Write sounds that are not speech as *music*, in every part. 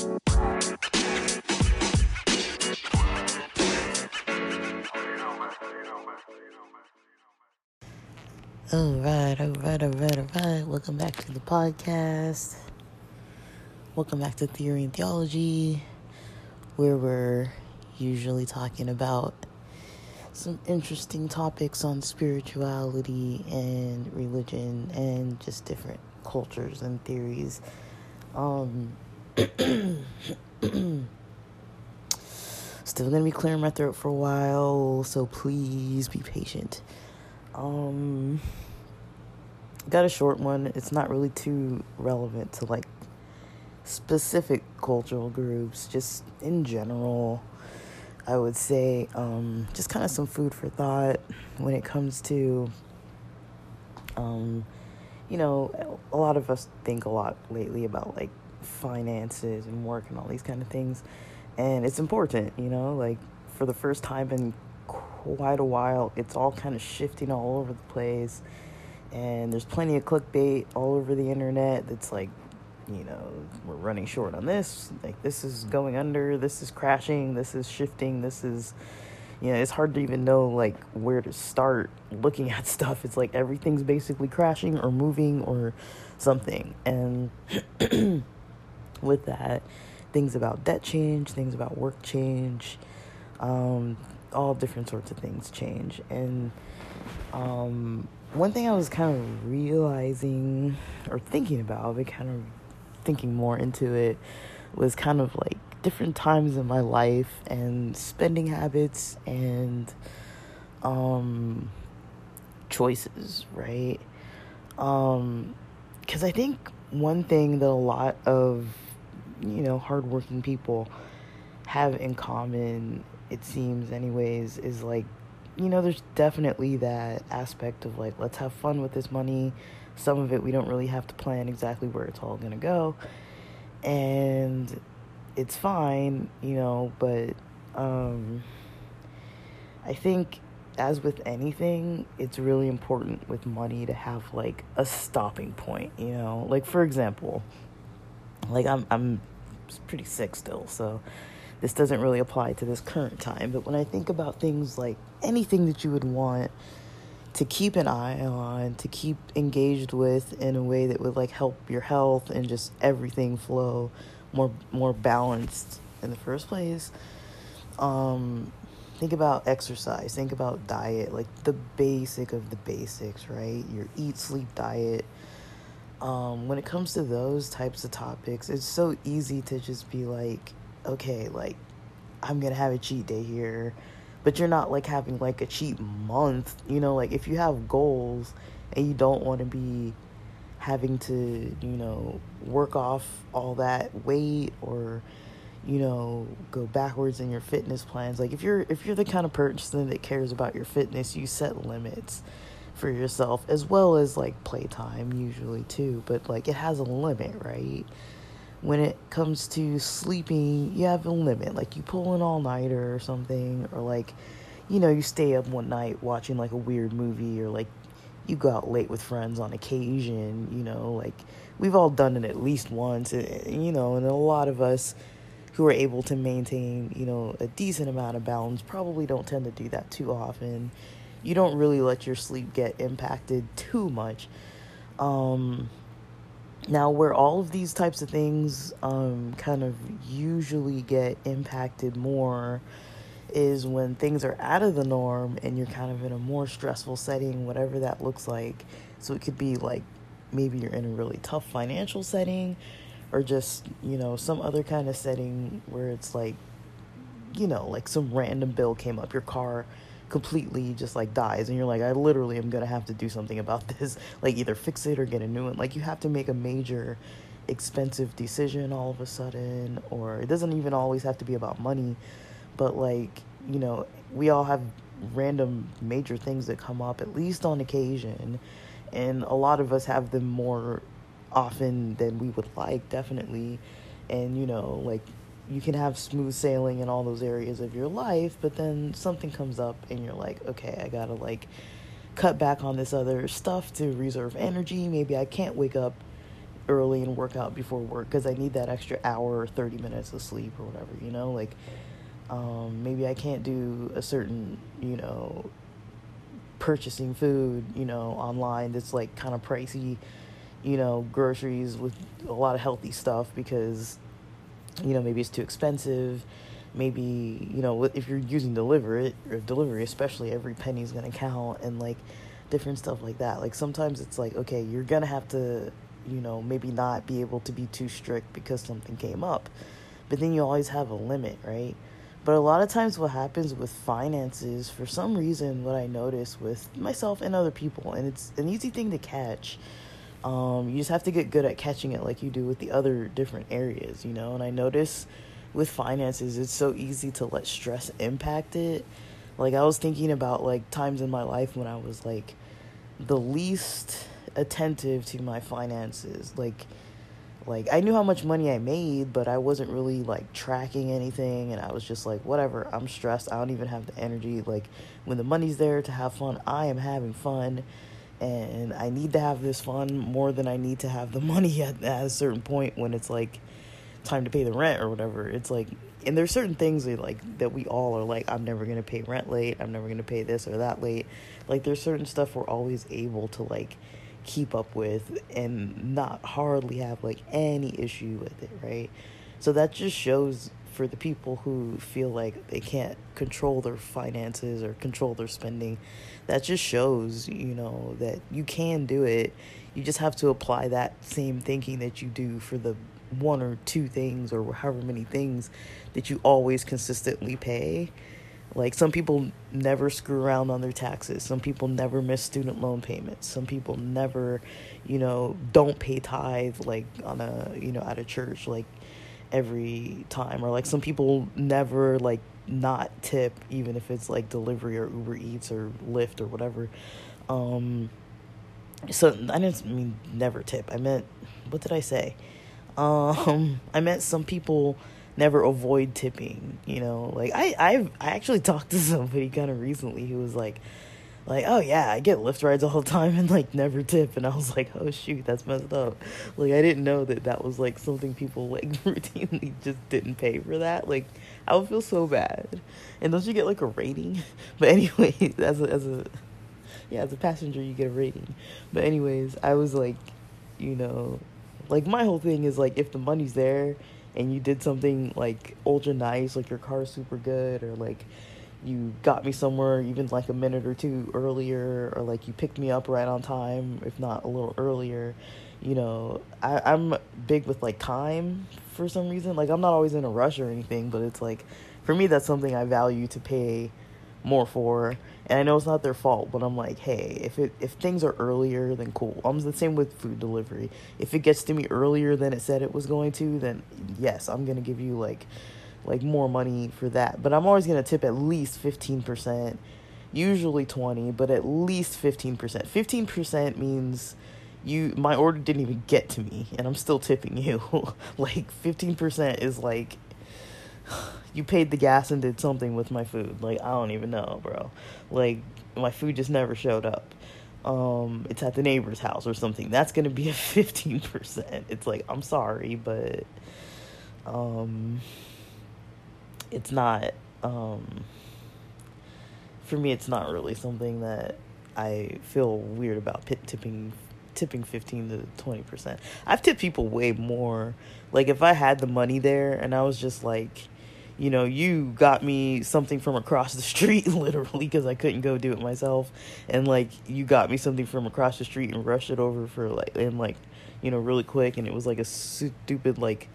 All right, all right, all right, all right. Welcome back to the podcast. Welcome back to Theory and Theology, where we're usually talking about some interesting topics on spirituality and religion and just different cultures and theories. Um, *coughs* still gonna be clearing my throat for a while, so please be patient. Um, got a short one. It's not really too relevant to like specific cultural groups, just in general. I would say um, just kind of some food for thought when it comes to, um, you know, a lot of us think a lot lately about like finances and work and all these kind of things. And it's important, you know, like for the first time in quite a while. It's all kind of shifting all over the place. And there's plenty of clickbait all over the internet that's like, you know, we're running short on this. Like, this is mm-hmm. going under. This is crashing. This is shifting. This is, you know, it's hard to even know like where to start looking *laughs* at stuff. It's like everything's basically crashing or moving or something. And *clears throat* with that, things about debt change, things about work change, um, all different sorts of things change. And um, one thing I was kind of realizing or thinking about, but kind of thinking more into it, was kind of like different times in my life and spending habits and um, choices, right? Um, because I think one thing that a lot of you know hardworking people have in common it seems anyways is like you know there's definitely that aspect of like let's have fun with this money. Some of it we don't really have to plan exactly where it's all going to go. And it's fine you know but um i think as with anything it's really important with money to have like a stopping point you know? Like for example like i'm i'm pretty sick still so this doesn't really apply to this current time, but when I think about things like anything that you would want to keep an eye on, to keep engaged with in a way that would like help your health and just everything flow more more balanced in the first place. Um think about exercise, think about diet, like the basic of the basics, right? Your eat, sleep, diet. Um, when it comes to those types of topics, it's so easy to just be like, okay, like I'm gonna have a cheat day here, but you're not like having like a cheat month. You know, like if you have goals and you don't want to be having to, you know, work off all that weight or you know go backwards in your fitness plans like if you're if you're the kind of person that cares about your fitness you set limits for yourself as well as like playtime usually too but like it has a limit right when it comes to sleeping, you have a limit. Like you pull an all nighter or something, or like, you know, you stay up one night watching like a weird movie, or like you go out late with friends on occasion, you know, like we've all done it at least once, eh, you know, and a lot of us who are able to maintain, you know, a decent amount of balance probably don't tend to do that too often. You don't really let your sleep get impacted too much. Um, now, where all of these types of things um, kind of usually get impacted more is when things are out of the norm and you're kind of in a more stressful setting, whatever that looks like. So it could be like maybe you're in a really tough financial setting or just, you know, some other kind of setting where it's like, you know, like some random bill came up, your car completely just like dies and you're like I literally am going to have to do something about this. *laughs* Like either fix it or get a new one. Like you have to make a major expensive decision all of a sudden or it doesn't even always have to be about money but like you know we all have random major things that come up at least on occasion and a lot of us have them more often than we would like definitely and you know like you can have smooth sailing in all those areas of your life, but then something comes up and you're like, okay, I gotta like cut back on this other stuff to reserve energy. Maybe I can't wake up early and work out before work because I need that extra hour or 30 minutes of sleep or whatever, you know? Like, um, maybe I can't do a certain, you know, purchasing food, you know, online that's like kind of pricey, you know, groceries with a lot of healthy stuff because, you know, maybe it's too expensive. Maybe, you know, if you're using delivery, or delivery especially, every penny's going to count and like different stuff like that. Like sometimes it's like, okay, you're to have to, you know, maybe not be able to be too strict because something came up. But then you always have a limit, right? But a lot of times, what happens with finances, for some reason, what I notice with myself and other people, and it's an easy thing to catch. Um, you just have to get good at catching it, like you do with the other different areas, you know. And I notice with finances, it's so easy to let stress impact it. Like I was thinking about like times in my life when I was like the least attentive to my finances, like like I knew how much money I made, but I wasn't really like tracking anything and I was just like whatever, I'm stressed. I don't even have the energy like when the money's there to have fun, I am having fun and I need to have this fun more than I need to have the *laughs* money at, at a certain point when it's like time to pay the rent or whatever. It's like and there's certain things like that we all are like I'm never to pay rent late, I'm never to pay this or that late. Like there's certain stuff we're always able to like keep up with and not hardly have like any issue with it, right? So that just shows for the people who feel like they can't control their finances or control their spending, that just shows, you know, that you can do it. You just have to apply that same thinking that you do for the one or two things or however many things that you always consistently pay like some people never screw around on their taxes. Some people never miss student loan payments. Some people never, you know, don't pay tithe like on a, you know, at a church like every time or like some people never like not tip even if it's like delivery or Uber Eats or Lyft or whatever. Um so I didn't mean never tip. I meant what did I say? Um *laughs* I meant some people never avoid tipping, you know. Like I I've I actually talked to *laughs* somebody kind of recently who was like like, "Oh yeah, I get Lyft rides all the time and like never tip." And I was like, "Oh shoot, that's messed up." Like I didn't know that that was like something people like *laughs* routinely just didn't pay for that. Like I would feel so bad. And don't you get like a rating? *laughs* But anyway, *laughs* as a as a yeah, as a passenger you get a rating. But anyways, I was like, you know, like my whole thing is like if the money's there and you did something like ultra nice, like your car's super good, or like you got me somewhere even like a minute or two earlier, or like you picked me up right on time, if not a little earlier. You know, I, I'm big with like time for some reason. Like, I'm not always in a rush or anything, but it's like, for me, that's something I value to pay more for. And I know it's not their fault, but I'm like, hey, if it if things are earlier, then cool. I'm the same with food delivery. If it gets to me earlier than it said it was going to, then yes, I'm gonna give you like like more money for that. But I'm always gonna tip at least fifteen percent, usually twenty, but at least fifteen percent. Fifteen percent means you my order didn't even get to me and I'm still tipping you. *laughs* like 15% is like *sighs* you paid the gas and did something with my food. Like I don't even know, bro. Like my food just never showed up. Um, it's at the neighbor's house or something. That's gonna be a *laughs* fifteen percent. It's like I'm sorry, but um, it's not. Um, for me, it's not really something that I feel weird about pit tipping tipping 15 to 20%. I've tipped people way more. Like if I had the money there and I was just like you know, you got me something from across the street, *laughs* literally, because I couldn't go do it myself. And like, you got me something from across the street and rushed it over for like, and like, you know, really quick. And it was like a stupid, like,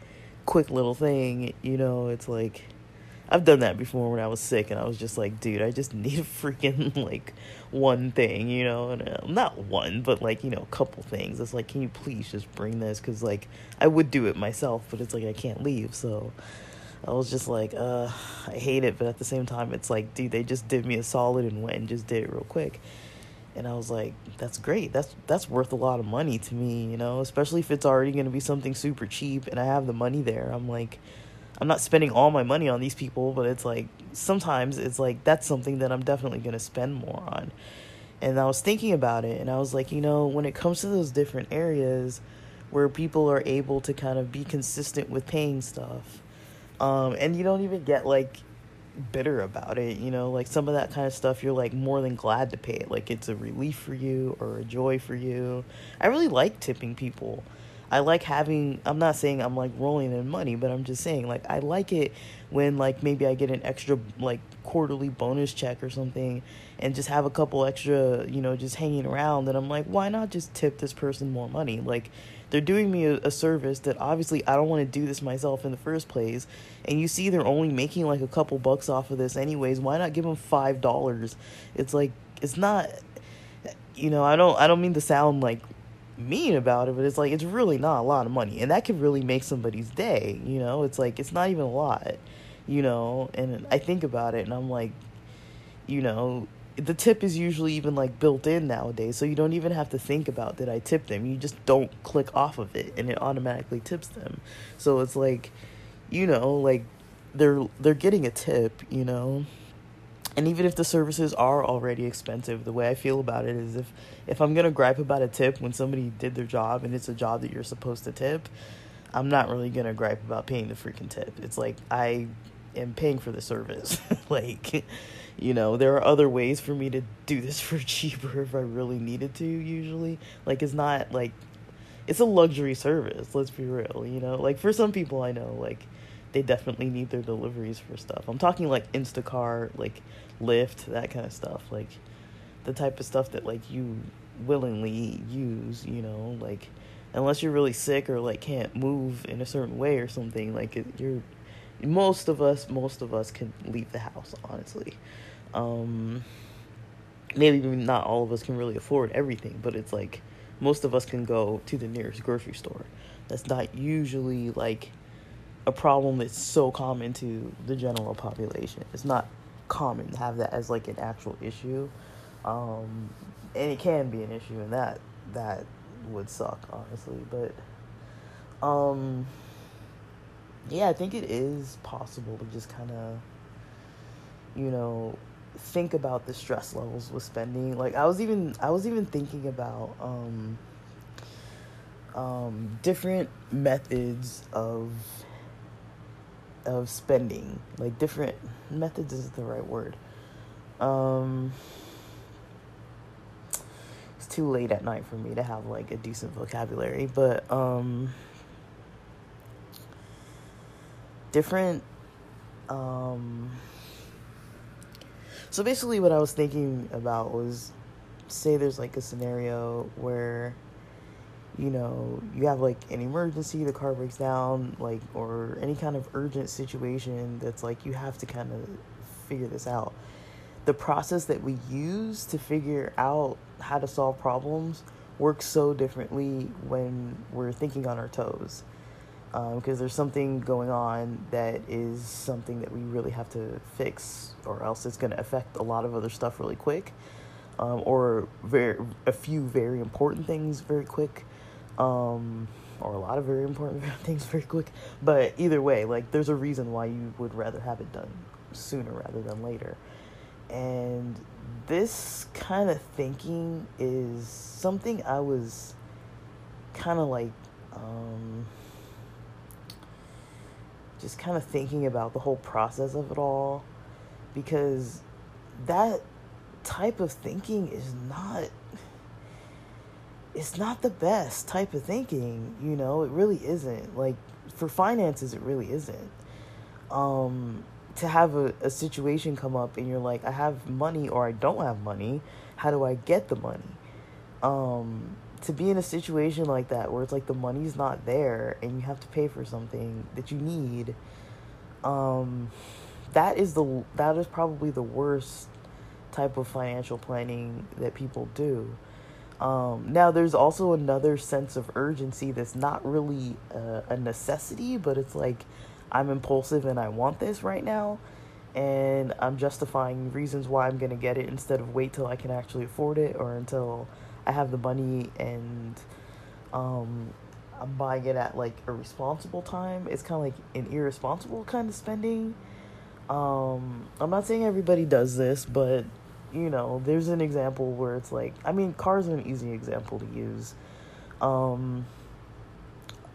quick little thing. You know, it's like, I've done that before when I was sick, and I was just like, dude, I just *laughs* need a freaking like one thing, you know, and uh, not one, but like you know, a couple things. It's like, can you please just bring this? Because like I would do it myself, but it's like I can't leave, so I was just like, uh, I hate it, but at the same time, it's like, dude, they just did me a solid and went and just did it real quick. And I was like, that's great. That's that's worth a lot of money to me, you know, especially if it's already going to be something super cheap and I have the money there. I'm like, I'm not spending all my money on these people, but it's like sometimes it's like that's something that I'm definitely going to spend more on. And I was thinking about it and I was like, you know, when it comes to those different areas, where people are able to kind of be consistent with paying stuff. Um, and you don't even get like bitter about it, you know, like some of that kind of stuff you're like more than glad to pay it. Like it's a relief for you or a joy for you. I really like tipping people. I like having I'm not saying I'm like rolling in money, but I'm just saying like I like it when like maybe I get an extra like quarterly bonus check or something and just have a couple extra, you know, just hanging around and I'm like, why not just tip this person more money? Like they're doing me a, a service that obviously I don't want to do this myself in the first place. And you see they're only making like a couple bucks off of this anyways. Why not give them $5? It's like it's not you know, I don't I don't mean to sound like mean about it, but it's like it's really not a lot of money. And that could really make somebody's day, you know? It's like it's not even a lot, you know? And I think about it and I'm like, you know, the tip is usually even like built in nowadays so you don't even have to think about did i tip them you just don't click off of it and it automatically tips them so it's like you know like they're they're getting a tip you know and even if the services are already expensive the way i feel about it is if if i'm going to gripe about a tip when somebody did their job and it's a job that you're supposed to tip i'm not really going to gripe about paying the freaking tip. It's like i am paying for the service. *laughs* Like you know there are other ways for me to do this for *laughs* cheaper if i really needed to usually. Like it's not like it's a luxury service let's be real you know? Like for some people i know like they definitely need their deliveries for stuff. I'm talking like instacart like lyft that kind of stuff like the type of stuff that like you willingly use you know like unless you're really sick or like can't move in a certain way or something like it, you're most of us most of us can leave the house honestly. Um maybe not all of us can really afford everything but it's like most of us can go to the nearest grocery store. That's not usually like a problem that's so common to the general population it's not common to have that as like an actual issue um and it can be an issue and that that would suck honestly but um yeah, I think it is possible to just kind of, you know, think about the stress levels with spending. Like I was even I was even thinking about um, um, different methods of of spending. Like different methods is the right word. Um, it's too late at night for me to have like a decent vocabulary, but um different um so basically what I was thinking about was say there's like a scenario where you know, you have like an emergency, the car breaks down, like, or any kind of urgent situation that's like you have to kind of figure this out. The process that we use to figure out how to solve problems works so differently when we're thinking on our toes because um, there's something going on that is something that we really have to fix, or else it's going to affect a lot of other stuff really quick, um, or very a few very important things very quick, um, or a lot of very important *laughs* things very quick. But either way, like there's a reason why you would rather have it done sooner rather than later, and this kind of thinking is something I was kind of like. Um, just kind of thinking about the whole process of it all because that type of thinking is not it's not the best type of thinking you know it really isn't. Like for finances it really isn't. Um to have a, a situation come up and you're like i have money or i don't have money how do i get the money? Um to be in a situation like that where it's like the money's not there and you have to pay for something that you need um that is the that is probably the worst type of financial planning that people do um, now there's also another sense of urgency that's not really a, a necessity but it's like i'm impulsive and i want this right now and i'm justifying reasons why i'm to get it instead of wait till i can actually afford it or until I have the money and um, I'm buying it at like a responsible time. It's kind of like an irresponsible kind of spending. Um, I'm not saying everybody does this, but you know, there's an example where it's like, I mean, cars are an easy example to use. Um,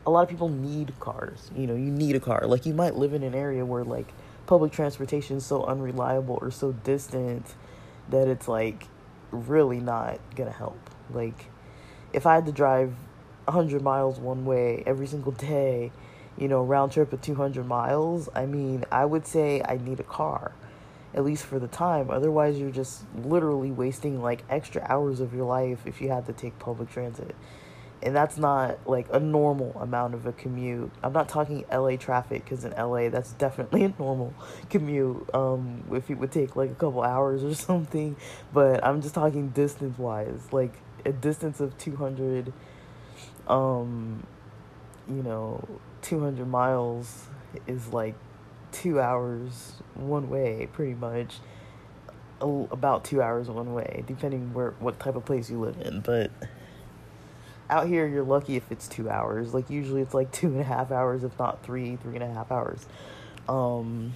a lot of people need cars. You know, you need a car. Like you might live in an area where like public transportation is so unreliable or so distant that it's like really not gonna help. Like if I had to drive 100 miles one way every single day, you know, round trip of 200 miles, I mean, I would say I need a car, at least for the time. Otherwise, you're just literally wasting like extra hours of your life if you had to take public transit and that's not like a normal amount of a commute. I'm not talking LA traffic because in LA that's definitely *laughs* a normal commute. Um, if it would take like a couple hours or *laughs* something, but I'm just talking distance wise, like a distance of 200, um, you know, 200 miles is like two hours one way, pretty much. About two hours one way, depending where what type of place you live in, but out here you're lucky if it's two hours. Like usually it's like *laughs* two and a half hours if not three three and a half hours. Um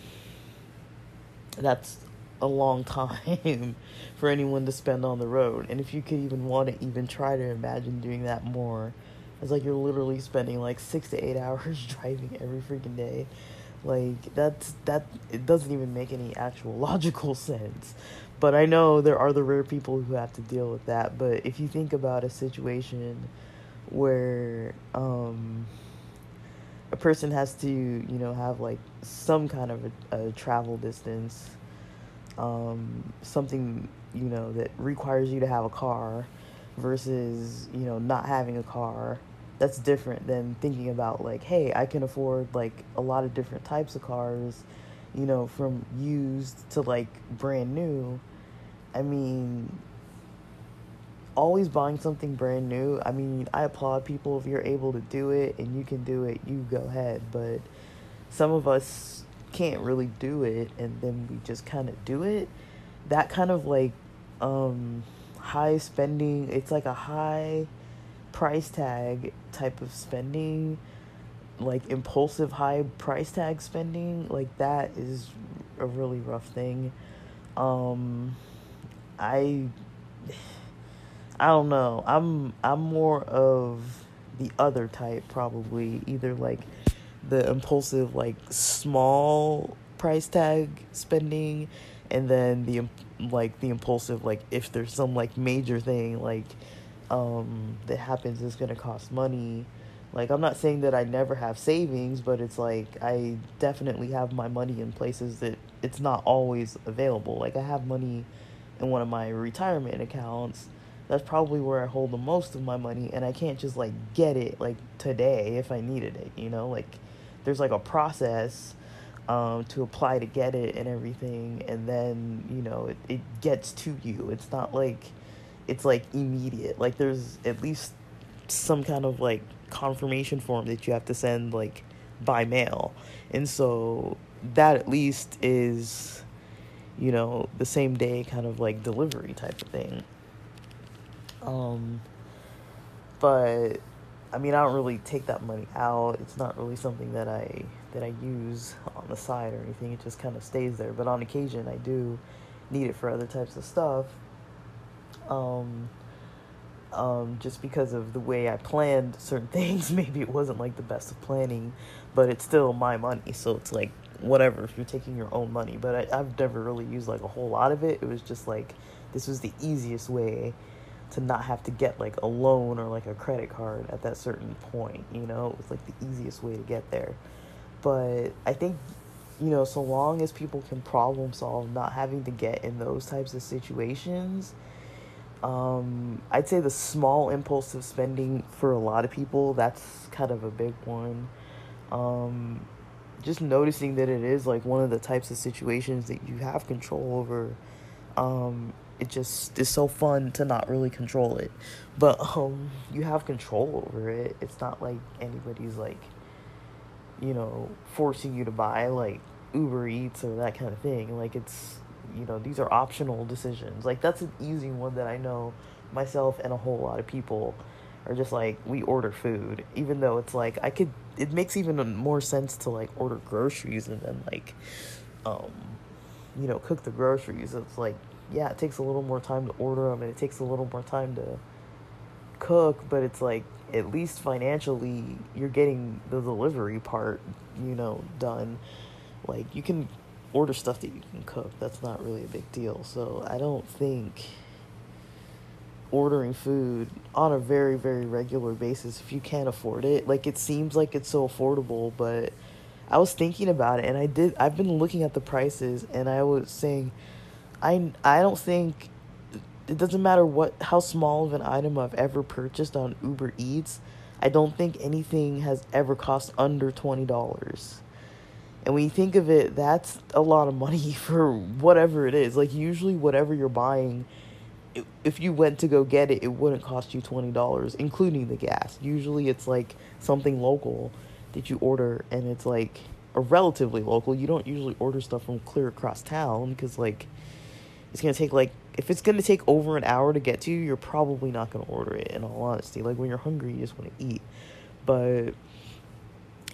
that's a long *laughs* time for anyone to spend on the road and if you could even want to even try to imagine doing that more it's like you're literally spending like six to eight *laughs* hours driving every freaking day like that's that it doesn't even make any actual *laughs* logical sense but i know there are the rare people who have to deal with that but if you think about a situation where um, a person has to, you know, have like some kind of a, a travel distance, um, something, you know, that requires you to have a car versus, you know, not having a car. That's different than thinking about like, hey, I can afford like a lot of different types of cars, you know, from used to like brand new. I mean, always buying something brand new. I mean, I applaud people if you're able to do it and you can do it, you go ahead. But some of us can't really do it and then we just kind of do it. That kind of like um high spending, it's like a high price tag type of spending, like impulsive high price tag spending, like that is a really rough thing. Um I I don't know. I'm I'm more of the other type probably, either like the impulsive like small price tag spending and then the like the impulsive like if there's some like major thing like um that happens is going to cost money. Like I'm not saying that I never have savings, but it's like I definitely have my money in places that it's not always available. Like I have money in one of my retirement accounts that's probably where I hold the most of my money and I can't just like get it like today if I needed it, you know? Like there's like a process um, to apply to get it and everything and then, you know, it, it gets to you. It's not like it's like immediate. Like there's at least some kind of like confirmation form that you have to send like by mail. And so that at least is you know, the same day kind of like delivery type of thing. Um, but I mean, I don't really take that money out. It's not really something that I that I use on the side or anything. It just kind of stays there. But on occasion, I do need it for other types of stuff. Um, um, just because of the way I planned certain *laughs* things, maybe it wasn't like the best of planning, but it's still my money. So it's like whatever if you're taking your own money. But I, I've never really used like a whole lot of it. It was just like this was the easiest way to not have to get like a loan or like a credit card at that certain point, you know? It was like the easiest way to get there. But I think, you know, so long as people can problem solve, not having to get in those types of situations, um, I'd say the small impulsive spending for a lot of people, that's kind of a big one. Um, just noticing that it is like one of the types of situations that you have control over um, it just is so fun to not really control it. But um *laughs* you have control over it. It's not like anybody's like you know forcing you to buy like uber eats or that kind of thing. Like it's you know these are optional decisions like that's an easy one that i know myself and a whole lot of people are just like we order food even though it's like i could it makes even more sense to like order groceries and then like um you know cook the groceries it's like yeah, it takes a little more time to order them and it takes a little more time to cook, but it's like at least financially you're getting the delivery part, you know, done. Like you can order stuff that you can cook. That's not really a big deal. So I don't think ordering food on a very very regular basis if you can't afford it like it seems like it's so affordable but i was thinking about it and i did i've been looking at the prices and i was saying i i don't think it doesn't matter what how small of an item i've ever purchased on uber eats i don't think anything has ever cost under $20 and when you think of it that's a lot of money *laughs* for whatever it is like usually whatever you're buying if you went to go get it, it wouldn't cost you twenty dollars, including the gas. Usually, it's like something local that you order, and it's like a relatively local. You don't usually order stuff from clear across town because like it's gonna take like if it's gonna take over an hour to get to you, you're probably not gonna order it. In all honesty, like when you're hungry, you just want to eat, but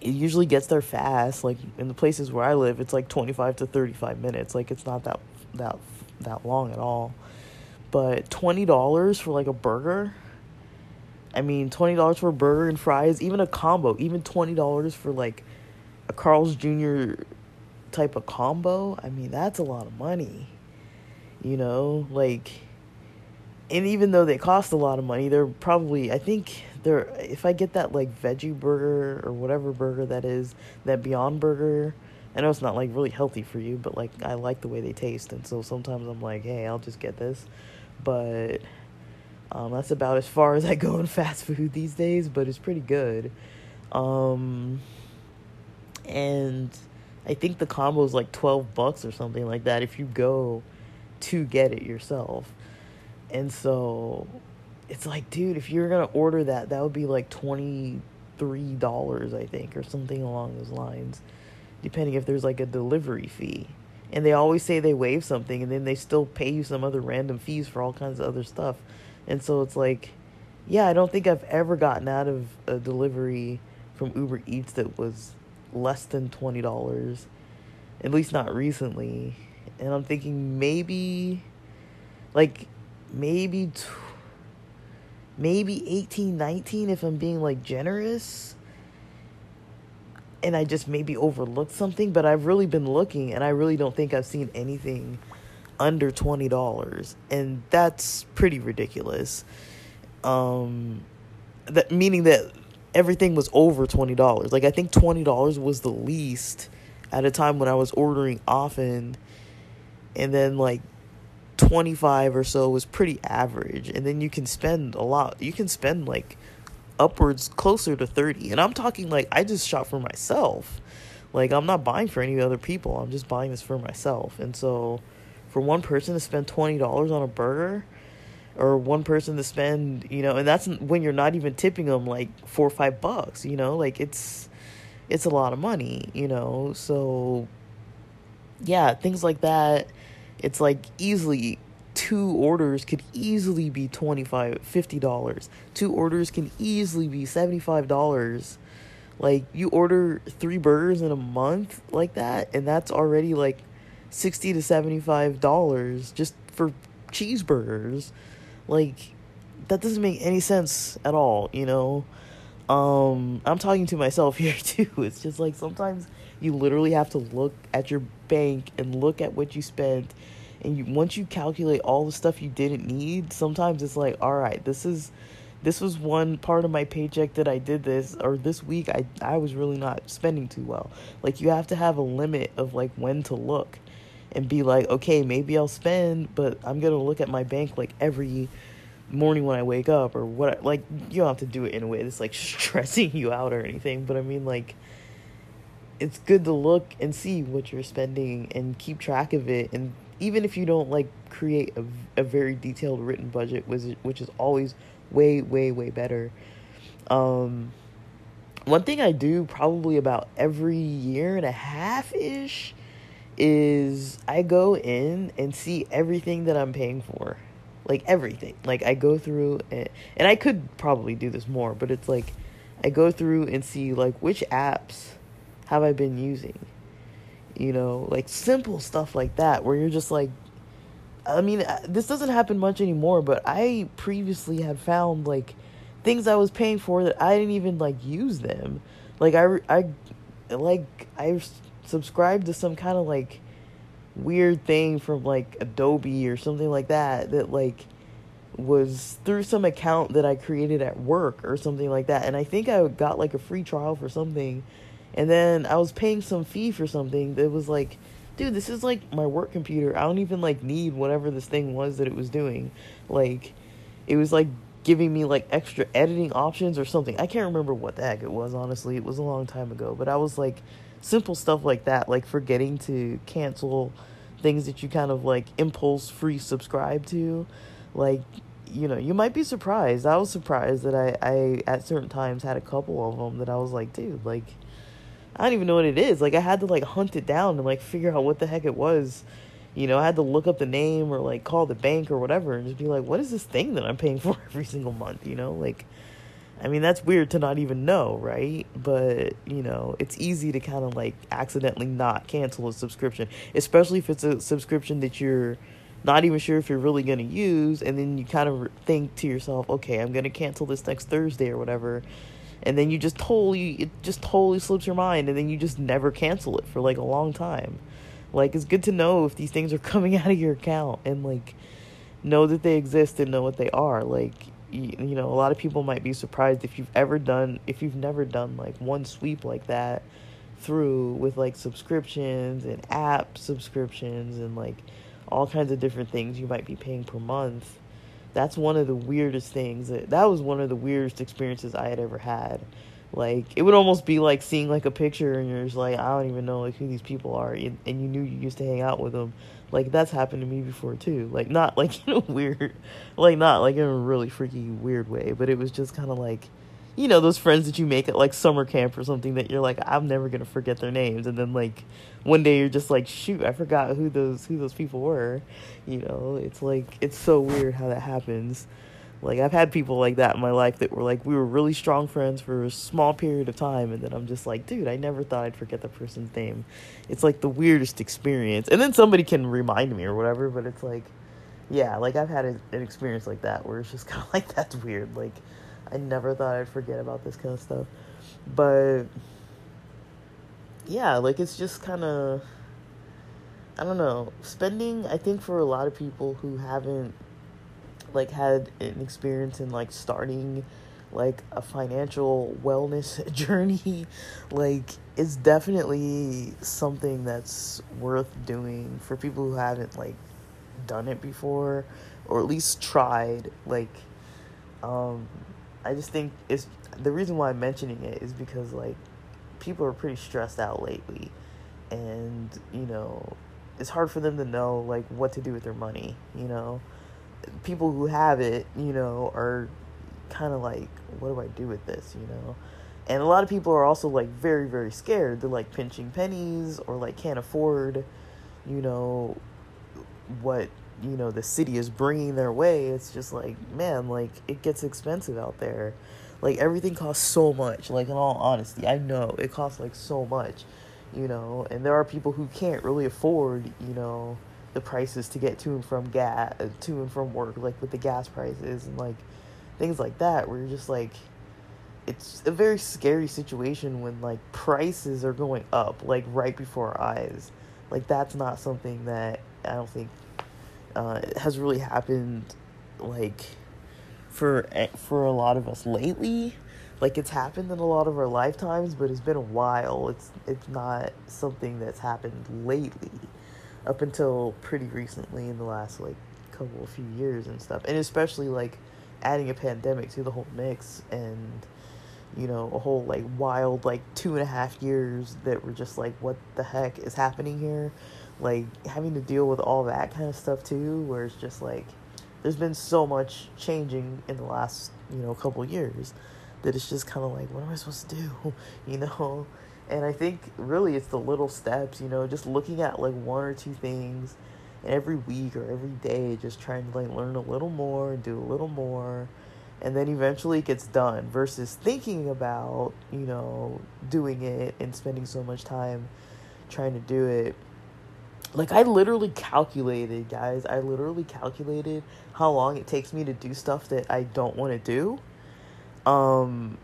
it usually gets there fast. Like in the places where I live, it's like twenty five to thirty five minutes. Like it's not that that that long at all but $20 for like a burger i mean $20 for a burger and fries even a combo even $20 for like a carl's jr type of combo i mean that's a lot of money you know like and even though they cost a lot of money they're probably i think they're if i get that like veggie burger or whatever burger that is that beyond burger i know it's not like really healthy for you but like i like the way they taste and so sometimes i'm like hey i'll just get this but um, that's about as far as I go in fast food these days, but it's pretty good. Um, and I think the combo is like 12 bucks or something like that if you go to get it yourself. And so it's like, dude, if you're to order that, that would be like $23, I think, or something along those lines, depending if there's like a delivery fee. And they always say they waive something and then they still pay you some other random fees for all kinds of other stuff. And so it's like yeah i don't think i've ever gotten out of a delivery from uber eats that was less than $20 at least not recently. And i'm thinking maybe like maybe t- maybe 18 19 if i'm being like generous and I just maybe overlooked something, but I've really been looking and I really don't think I've seen anything under $20 and that's pretty ridiculous. Um that meaning that everything was over $20. Like I think $20 was the least at a time when I was ordering often and then like 25 or so was pretty average and then you can spend a lot. You can spend like upwards closer to 30 and i'm talking like i just shop for myself like i'm not buying for any other people i'm just buying this for myself and so for one person to spend $20 on a burger or one person to spend you know and that's when you're not even tipping them like four or five bucks you know like it's it's a lot of money you know so yeah things like that it's like easily two orders could easily be 25 50 dollars. Two orders can easily be 75 dollars. Like you order three burgers in a month like that and that's already like 60 to 75 dollars just for cheeseburgers. Like that doesn't make any sense at all you know? Um i'm talking to myself *laughs* here too. It's just like sometimes you literally have to look at your bank and look at what you spent and you, once you calculate all the stuff you didn't need sometimes it's like all right this is this was one part of my paycheck that I did this or this week I I was really not spending too well. Like you have to have a limit of like when to look and be like, okay, maybe I'll spend, but I'm to look at my bank like every morning when I wake up or what like you don't have to do it in a way that's like *laughs* stressing you out or anything, but I mean like it's good to look and see what you're spending and keep track of it. And even if you don't like create a, a very detailed written budget which, which is always way way way better. Um one thing i do probably about every year and a half ish is i go in and see everything that i'm paying for. Like everything. Like i go through and, and i could probably do this more but it's like i go through and see like which apps have i been using you know, like simple stuff like that where you're just like I mean, uh, this doesn't happen much anymore, but I previously had found like things I was paying for that I didn't even like use them. Like I I like I subscribed to some kind of like weird thing from like Adobe or something like that that like was through some account that I created at work or something like that. And I think I got like a free trial for something. And then I was paying some fee for something that was like, dude, this is like my work computer. I don't even like need whatever this thing was that it was doing. Like, it was like giving me like extra editing options or something. I can't remember what the heck it was, honestly. It was a long time ago. But I was like, simple stuff like that, like forgetting to cancel things that you kind of like impulse free subscribe to. Like, you know, you might be surprised. I was surprised that I, I at certain times had a couple of them that I was like, dude, like, I don't even know what it is. Like, I had to like hunt it down and like figure out what the heck it was. You know, I had to look up the name or like call the bank or whatever and just be like, what is this thing that I'm paying *laughs* for every single month? You know, like, I mean, that's weird to not even know, right? But, you know, it's easy to kind of like accidentally not cancel a subscription, especially if it's a subscription that you're not even sure if you're really going to use. And then you kind of think to yourself, okay, I'm going to cancel this next Thursday or whatever. And then you just totally, it just totally slips your mind. And then you just never cancel it for like a long time. Like, it's good to know if these things are *laughs* coming out of your account and like know that they exist and know what they are. Like, you, know, a lot of people might be surprised if you've ever done, if you've never done like one sweep like that through with like subscriptions and app subscriptions and like all kinds of different things you might be paying per month. That's one of the weirdest things. That, that was one of the weirdest experiences I had ever had. Like it would almost be like seeing like a picture and you're just like I don't even know like who these people are and, and you knew you used to hang out with them like that's happened to me before too. Like not like *laughs* in a weird, like not like in a really freaky weird way, but it was just kind of like, you know, those friends that you make at like summer camp or something that you're like, I'm never gonna forget their names, and then like one day you're just like, shoot, I forgot who those who those people were. You know, it's like it's so weird how that happens. Like I've had people like that in my life that were like we were really strong friends for a small period of time and then I'm just like, dude, I never thought I'd forget the person's name. It's like the weirdest experience. And then somebody can remind me or whatever, but it's like yeah, like I've had a, an experience like that where it's just kind of *laughs* like that's weird. Like I never thought I'd forget about this kind of stuff. But yeah, like it's just kind of I don't know. Spending I think for a lot of people who haven't like had an experience in like starting like a financial wellness *laughs* journey like it's definitely something that's worth doing for people who haven't like done it before or at least tried like um i just think it's the reason why i'm mentioning it is because like people are pretty stressed out lately and you know it's hard for them to know like what to do with their money you know people who have it, you know, are kind of like, what do I do with this, you know? And a lot of people are also like very, very scared. They're like pinching pennies or like can't afford, you know, what, you know, the city is bringing their way. It's just like, man, like it gets expensive out there. Like everything costs so much. Like in all honesty, I know it costs like so much, you know, and there are people who can't really afford, you know, the prices to get to and from gas to and from work like with the gas prices and like things like that where you're just like it's a very scary situation when like prices are going up like right before our eyes like that's not something that i don't think uh, has really happened like for eh, for a lot of us lately. Like it's happened in a lot of our lifetimes but it's been a while. It's it's not something that's happened lately up until pretty recently in the last like couple of few years and stuff. And especially like adding a pandemic to the whole mix and you know a whole like wild like two and a half years that were just like what the heck is happening here like having to deal with all that kind of stuff too where it's just like there's been so much changing in the last you know couple years that it's just kind of like what am i supposed to do *laughs* you know and I think really it's the little steps, you know, just looking at like one or two things and every week or every day, just trying to like learn a little more and do a little more. And then eventually it gets done versus thinking about, you know, doing it and spending so much time trying to do it. Like I literally calculated, guys, I literally calculated how long it takes me to do stuff that I don't want to do Um,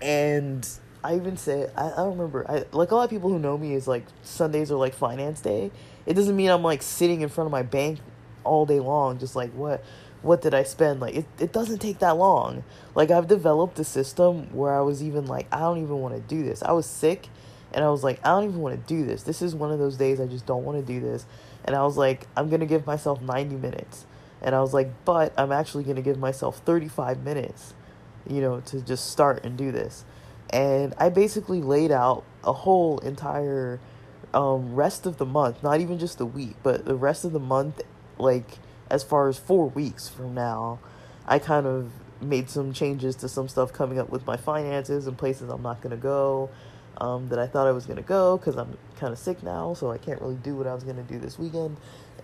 and I even say I, I don't remember. I like a lot of people who know me is like Sundays are like finance day. It doesn't mean I'm like sitting in front of my bank all day long, just like what what did I spend? Like it, it doesn't take that long. Like I've developed a system where I was even like, I don't even want to do this. I was sick and I was like, I don't even want to do this. This is one of those days I just don't want to do this. And I was like, I'm gonna give myself ninety minutes. And I was like, but I'm actually gonna give myself thirty five minutes, you know, to just start and do this. And I basically laid out a whole entire um, rest of the month, not even just the week, but the rest of the month, like as far as four weeks from now, I kind of made some changes to some stuff coming up with my finances and places I'm not going to go um, that I thought I was to go because I'm kind of sick now, so I can't really do what I was to do this weekend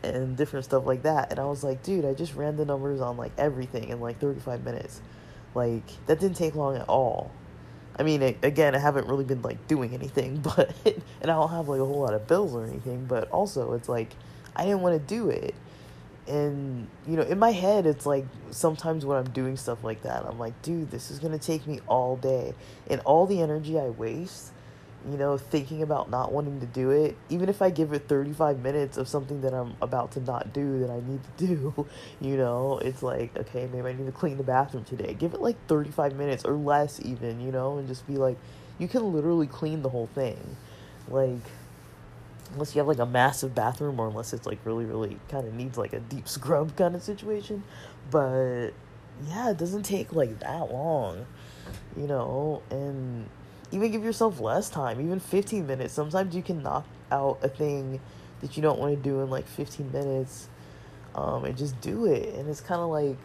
and different stuff like that. And I was like, dude, I just ran the numbers on like everything in like 35 minutes. Like, that didn't take long at all. I mean, it, again, I haven't really been like doing anything, *laughs* but, and I don't have like a whole lot of bills or anything, but also it's like, I didn't want to do it and you know in my head it's like sometimes when i'm doing stuff like that i'm like dude this is to take me all day and all the energy i waste you know thinking about not wanting to do it. Even if i give it 35 minutes of something that i'm about to not do that i need to do *laughs* you know it's like okay maybe i need to clean the bathroom today. Give it like 35 minutes or less even you know and just be like you can literally clean the whole thing. Like unless you have like a massive bathroom or unless it's like really really kind of needs like a deep *laughs* scrub kind of situation. But yeah it doesn't take like that long you know and even give yourself less time even 15 minutes. Sometimes you can knock out a thing that you don't want to do in like 15 minutes um, and just do it. And it's kind of like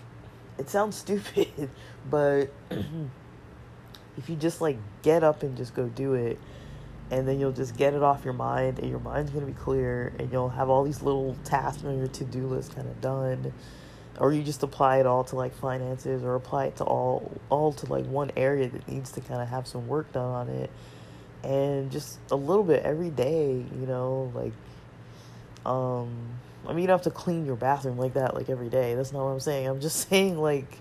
it sounds *laughs* stupid but *clears throat* if you just like get up and just go do it and then you'll just get it off your mind and your mind's going to be clear and you'll have all these little tasks on your to-do list kind of done or you just apply it all to like finances or apply it to all all to like one area that needs to kind of have some work done on it. And just a little bit every day you know like um i mean you don't have to clean your bathroom like that like every day. That's not what i'm saying. I'm just *laughs* saying like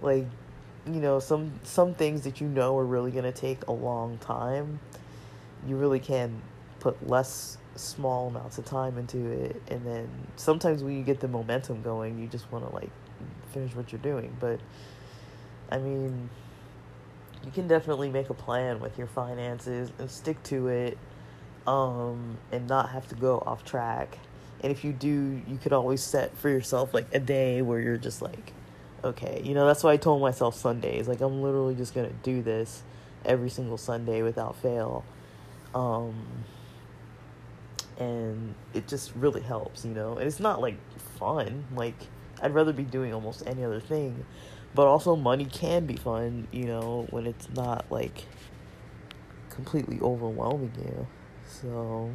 like you know some some things that you know are really going to take a long time you really can put less small amounts of time into it and then sometimes when you get the momentum going you just want to like finish what you're doing but i mean you can definitely make a plan with your finances and stick to it um and not have to go off track and if you do you could always set for yourself like a day where you're just like okay you know that's why i told myself sundays like i'm literally just gonna do this every single sunday without fail um, and it just really helps, you know. And it's not like fun. Like I'd rather be doing almost any other thing, but also money can be fun, you know, when it's not like completely overwhelming you. So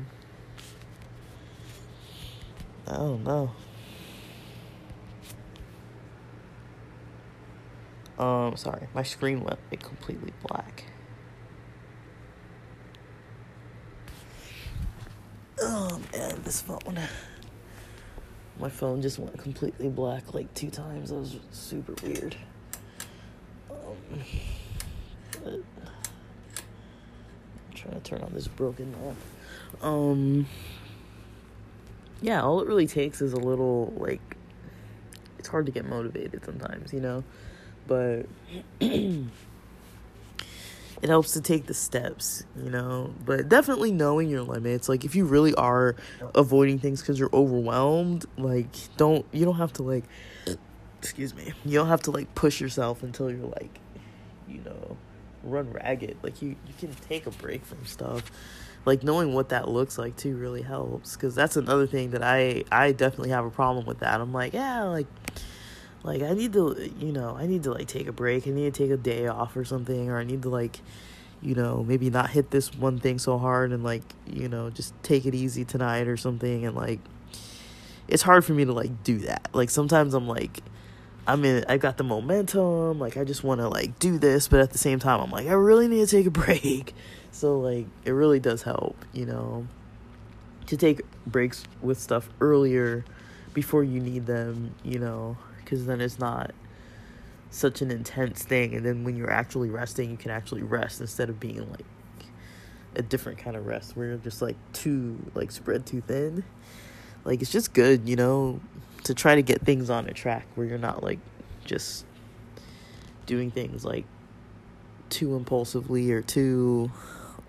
I don't know. Um, sorry, my screen went completely black. Oh man, this phone. My phone just went completely black like two times. That was super weird. Um, I'm trying to turn on this broken lamp. Um, yeah, all it really takes is a little like. It's hard to get motivated sometimes, you know, but *clears throat* it helps to take the steps, you know. But definitely knowing your limits. Like if you really are avoiding things because you're overwhelmed, like don't you don't have to like excuse me. You don't have to like push yourself until you're like, you know, run ragged. Like you you can take a break from stuff. Like knowing what that looks like too really helps because that's another thing that I I definitely have a problem with that. I'm like, yeah, like like I need to, you know, I need to like take a break. I need to take a day off or something, or I need to like, you know, maybe not hit this one thing so hard and like, you know, just take it easy tonight or something. And like, it's hard for me to like do that. Like sometimes I'm like, I'm in, I got the momentum. Like I just want to like do this, but at the same time, I'm like, I really need to take a *laughs* break. So like, it really does help, you know, to take breaks with stuff earlier before you need them, you know because then it's not such an intense thing and then when you're actually resting you can actually rest instead of being like a different kind of rest where you're just like too like spread too thin. Like it's just good you know to try to get things on a track where you're not like just doing things like too impulsively or too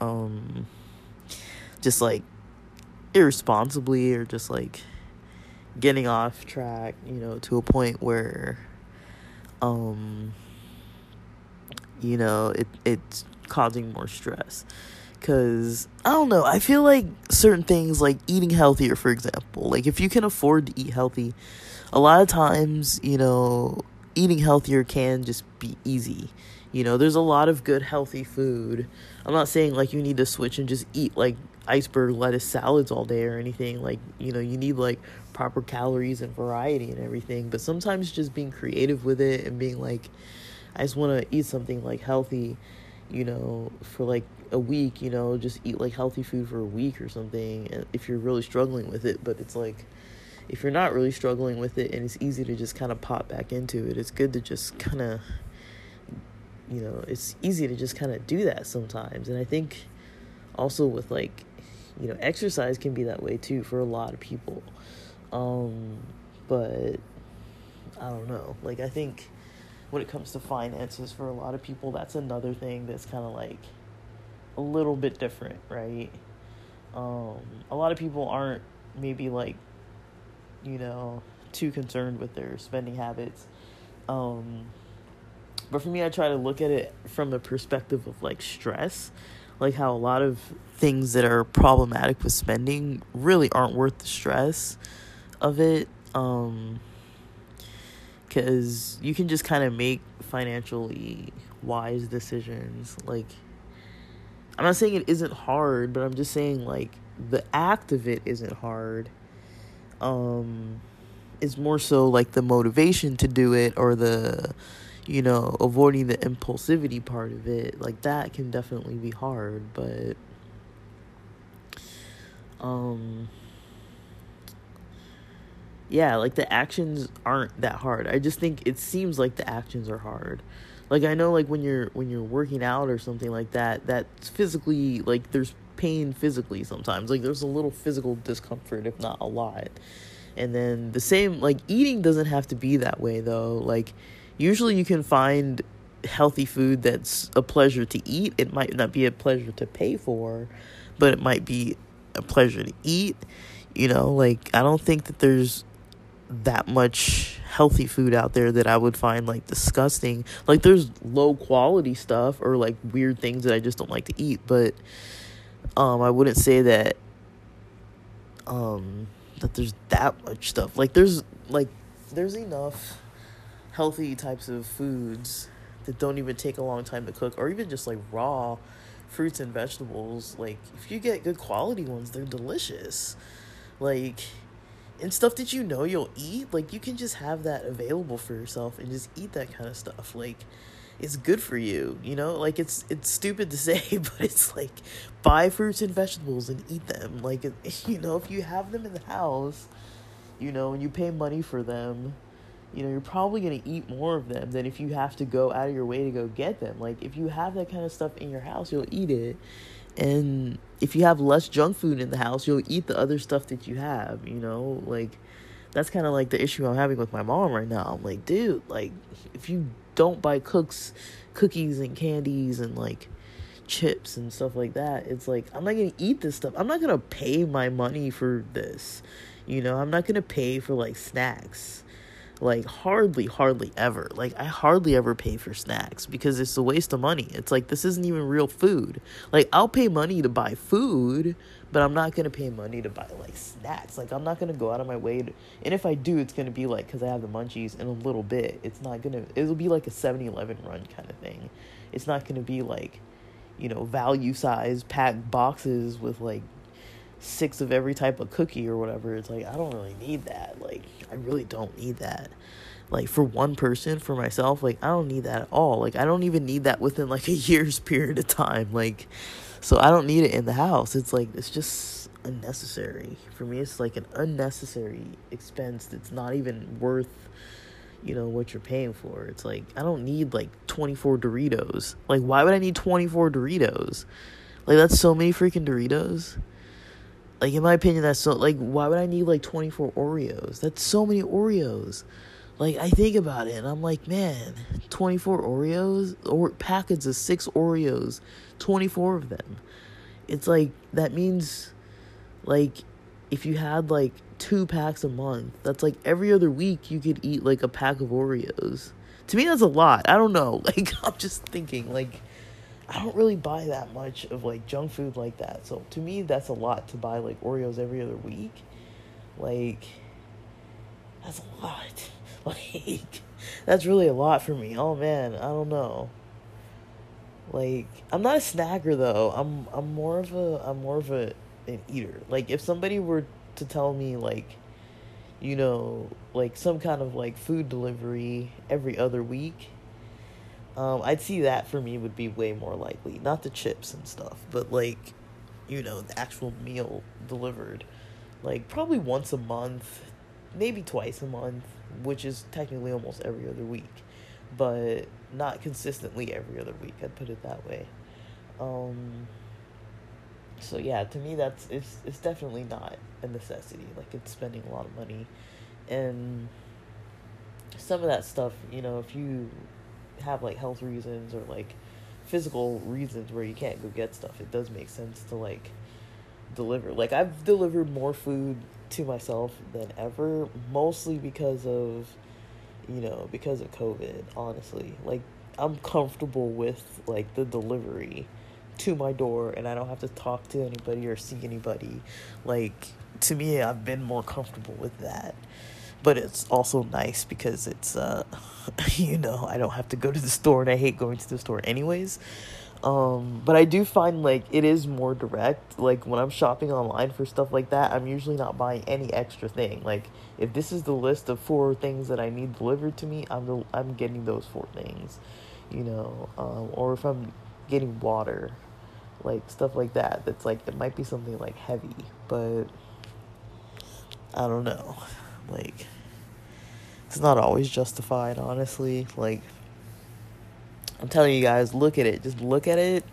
um just like irresponsibly or just like getting off track, you know, to a point where um you know, it it's causing more stress. Cuz I don't know, I feel like certain things like eating healthier for example, like if you can afford to eat healthy, a lot of times, you know, eating healthier can just be easy. You know, there's a lot of good healthy food. I'm not saying like you need to switch and just eat like iceberg lettuce salads all day or anything. Like, you know, you need like proper calories and variety and everything. But sometimes just being creative with it and being like, I just want to eat something like healthy, you know, for like a week, you know, just eat like healthy food for a week or something if you're really struggling with it. But it's like, if you're not really struggling with it and it's easy to just kind of pop back into it, it's good to just kind of, you know, it's easy to just kind of do that sometimes. And I think also with like you know exercise can be that way too for a lot of people um but i don't know. Like i think when it comes to finances for a lot of people that's another thing that's kind of like a little bit different right? Um a lot of people aren't maybe like you know too concerned with their spending habits. Um but for me i try to look at it from the perspective of like stress. Like how a lot of things that are problematic with spending really aren't worth the stress of it um cuz you can just kind of make financially wise decisions like I'm not saying it isn't hard but I'm just saying like the act of it isn't hard. Um it's more so like the motivation to do it or the you know, avoiding the impulsivity part of it, like that can definitely be hard, but um yeah, like the actions aren't that hard. I just think it seems like the actions are hard. Like I know like when you're when you're working out or something like that, that's physically like there's pain physically sometimes. Like there's a little physical discomfort if not a lot. And then the same like eating doesn't have to be that way though. Like usually you can find healthy food that's a pleasure to eat. It might not be a pleasure to pay for, but it might be a pleasure to eat. You know, like I don't think that there's that much healthy food out there that I would find like disgusting. Like there's low quality stuff or like weird things that I just don't like to eat, but um I wouldn't say that um that there's that much stuff. Like there's like there's enough healthy types of foods that don't even take a long time to cook or even just like raw fruits and vegetables like if you get good quality ones they're delicious like and stuff that you know you'll eat like you can just have that available for yourself and just eat that kind of stuff like it's good for you you know like it's it's stupid to *laughs* say but it's like buy fruits and vegetables and eat them like *laughs* you know if you have them in the house you know and you pay money for them you know, you're probably going to eat more of them than if you have to go out of your way to go get them. Like, if you have that kind of stuff in your house, you'll eat it. And if you have less junk food in the house, you'll eat the other stuff that you have, you know? Like, that's kind of like the issue I'm having with my mom right now. I'm like, dude, like, if you don't buy cooks, cookies and candies and like chips and stuff like that, it's like, I'm not to eat this stuff. I'm not to pay my money for this. You know, I'm not to pay for like snacks like hardly hardly ever. Like i hardly ever pay for snacks because it's a waste of money. It's like this isn't even real food. Like i'll pay money to buy food but i'm not gonna pay money to buy like snacks. Like i'm not gonna go out of my way to and if i do it's gonna be like because i have the munchies in a little bit. It's not gonna it'll be like a 7-eleven run kind of thing. It's not gonna be like you know value size packed boxes with like six of every type of cookie or whatever. It's like I don't really need that. Like I really don't need that. Like for one person, for myself, like I don't need that at all. Like I don't even need that within like a *laughs* year's period of time. Like so I don't need it in the house. It's like it's just unnecessary. For me it's like an unnecessary expense that's not even worth you know what you're paying for. It's like I don't need like 24 Doritos. Like why would I need 24 Doritos? Like that's so many freaking Doritos. Like in my opinion that's so like why would I need like 24 Oreos? That's so many Oreos. Like I think about it and I'm like, man, 24 Oreos or packets of 6 Oreos, 24 of them. It's like that means like if you had like two packs a month, that's like every other week you could eat like a pack of Oreos. To me, that's a lot. I don't know. *laughs* Like, I'm just thinking, like, I don't really buy that much of like junk food like that. So to me, that's a lot to buy like Oreos every other week. Like, that's a lot. *laughs* Like, that's really a lot for me. Oh man, I don't know. Like, I'm not a snacker though. I'm I'm more of a I'm more of a an eater. Like, if somebody were to tell me like you know like some kind of like food delivery every other week um, i'd see that for me would be way more likely. Not the chips and stuff but like you know the actual meal delivered. Like probably once a month maybe twice a month which is technically almost every other week but not consistently every other week i'd put it that way. Um, so yeah, to me that's it's it's definitely not a necessity. Like it's spending a lot of money, and some of that stuff, you know, if you have like health reasons or like physical reasons where you can't go get stuff, it does make sense to like deliver. Like I've delivered more food to myself than ever, mostly because of you know, because of COVID, honestly. Like I'm comfortable with like the delivery to my door and I don't have to talk to anybody or see anybody. Like to me I've been more comfortable with that. But it's also nice because it's uh *laughs* you know, I don't have to go to the store and I hate going to the store anyways. Um but I do find like it is more direct. Like when I'm shopping online for stuff like that, I'm usually not buying any extra thing. Like if this is the list of four things that I need delivered to me, I'm the, I'm getting those four things. You know, um, or if I'm getting water like stuff like that that's like it might be something like heavy but i don't know like it's not always justified honestly like i'm telling you guys look at it just look at it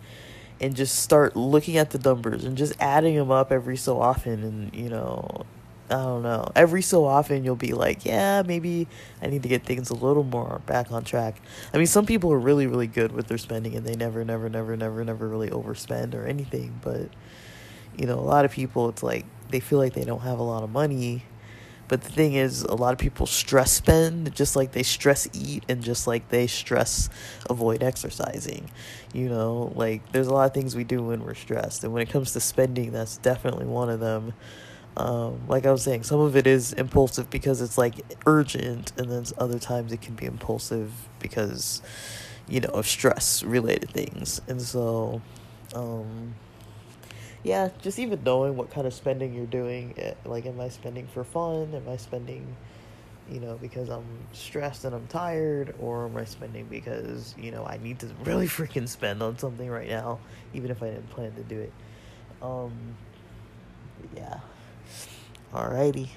and just start looking at the numbers and just adding them up every so often and you know I don't know. Every so often you'll be like, yeah, maybe I need to get things a little more back on track. I mean, some people are really, really good with their spending and they never, never, never, never, never really overspend or anything. But, you know, a lot of people, it's like they feel like they don't have a lot of money. But the thing is, a lot of people stress spend just like they stress eat and just like they stress avoid exercising. You know, like there's a lot of things we do when we're stressed. And when it comes to spending, that's definitely one of them. Um, like I was saying, some of it is impulsive because it's like urgent, and then other times it can be impulsive because, you know, of stress related things. And so, um, yeah, just even knowing what kind of spending you're doing, eh, like, am I spending for fun? Am I spending, you know, because I'm stressed and I'm tired? Or am I spending because, you know, I need to really *laughs* freaking spend on something right now, even if I didn't plan to do it? Um, yeah. Alrighty.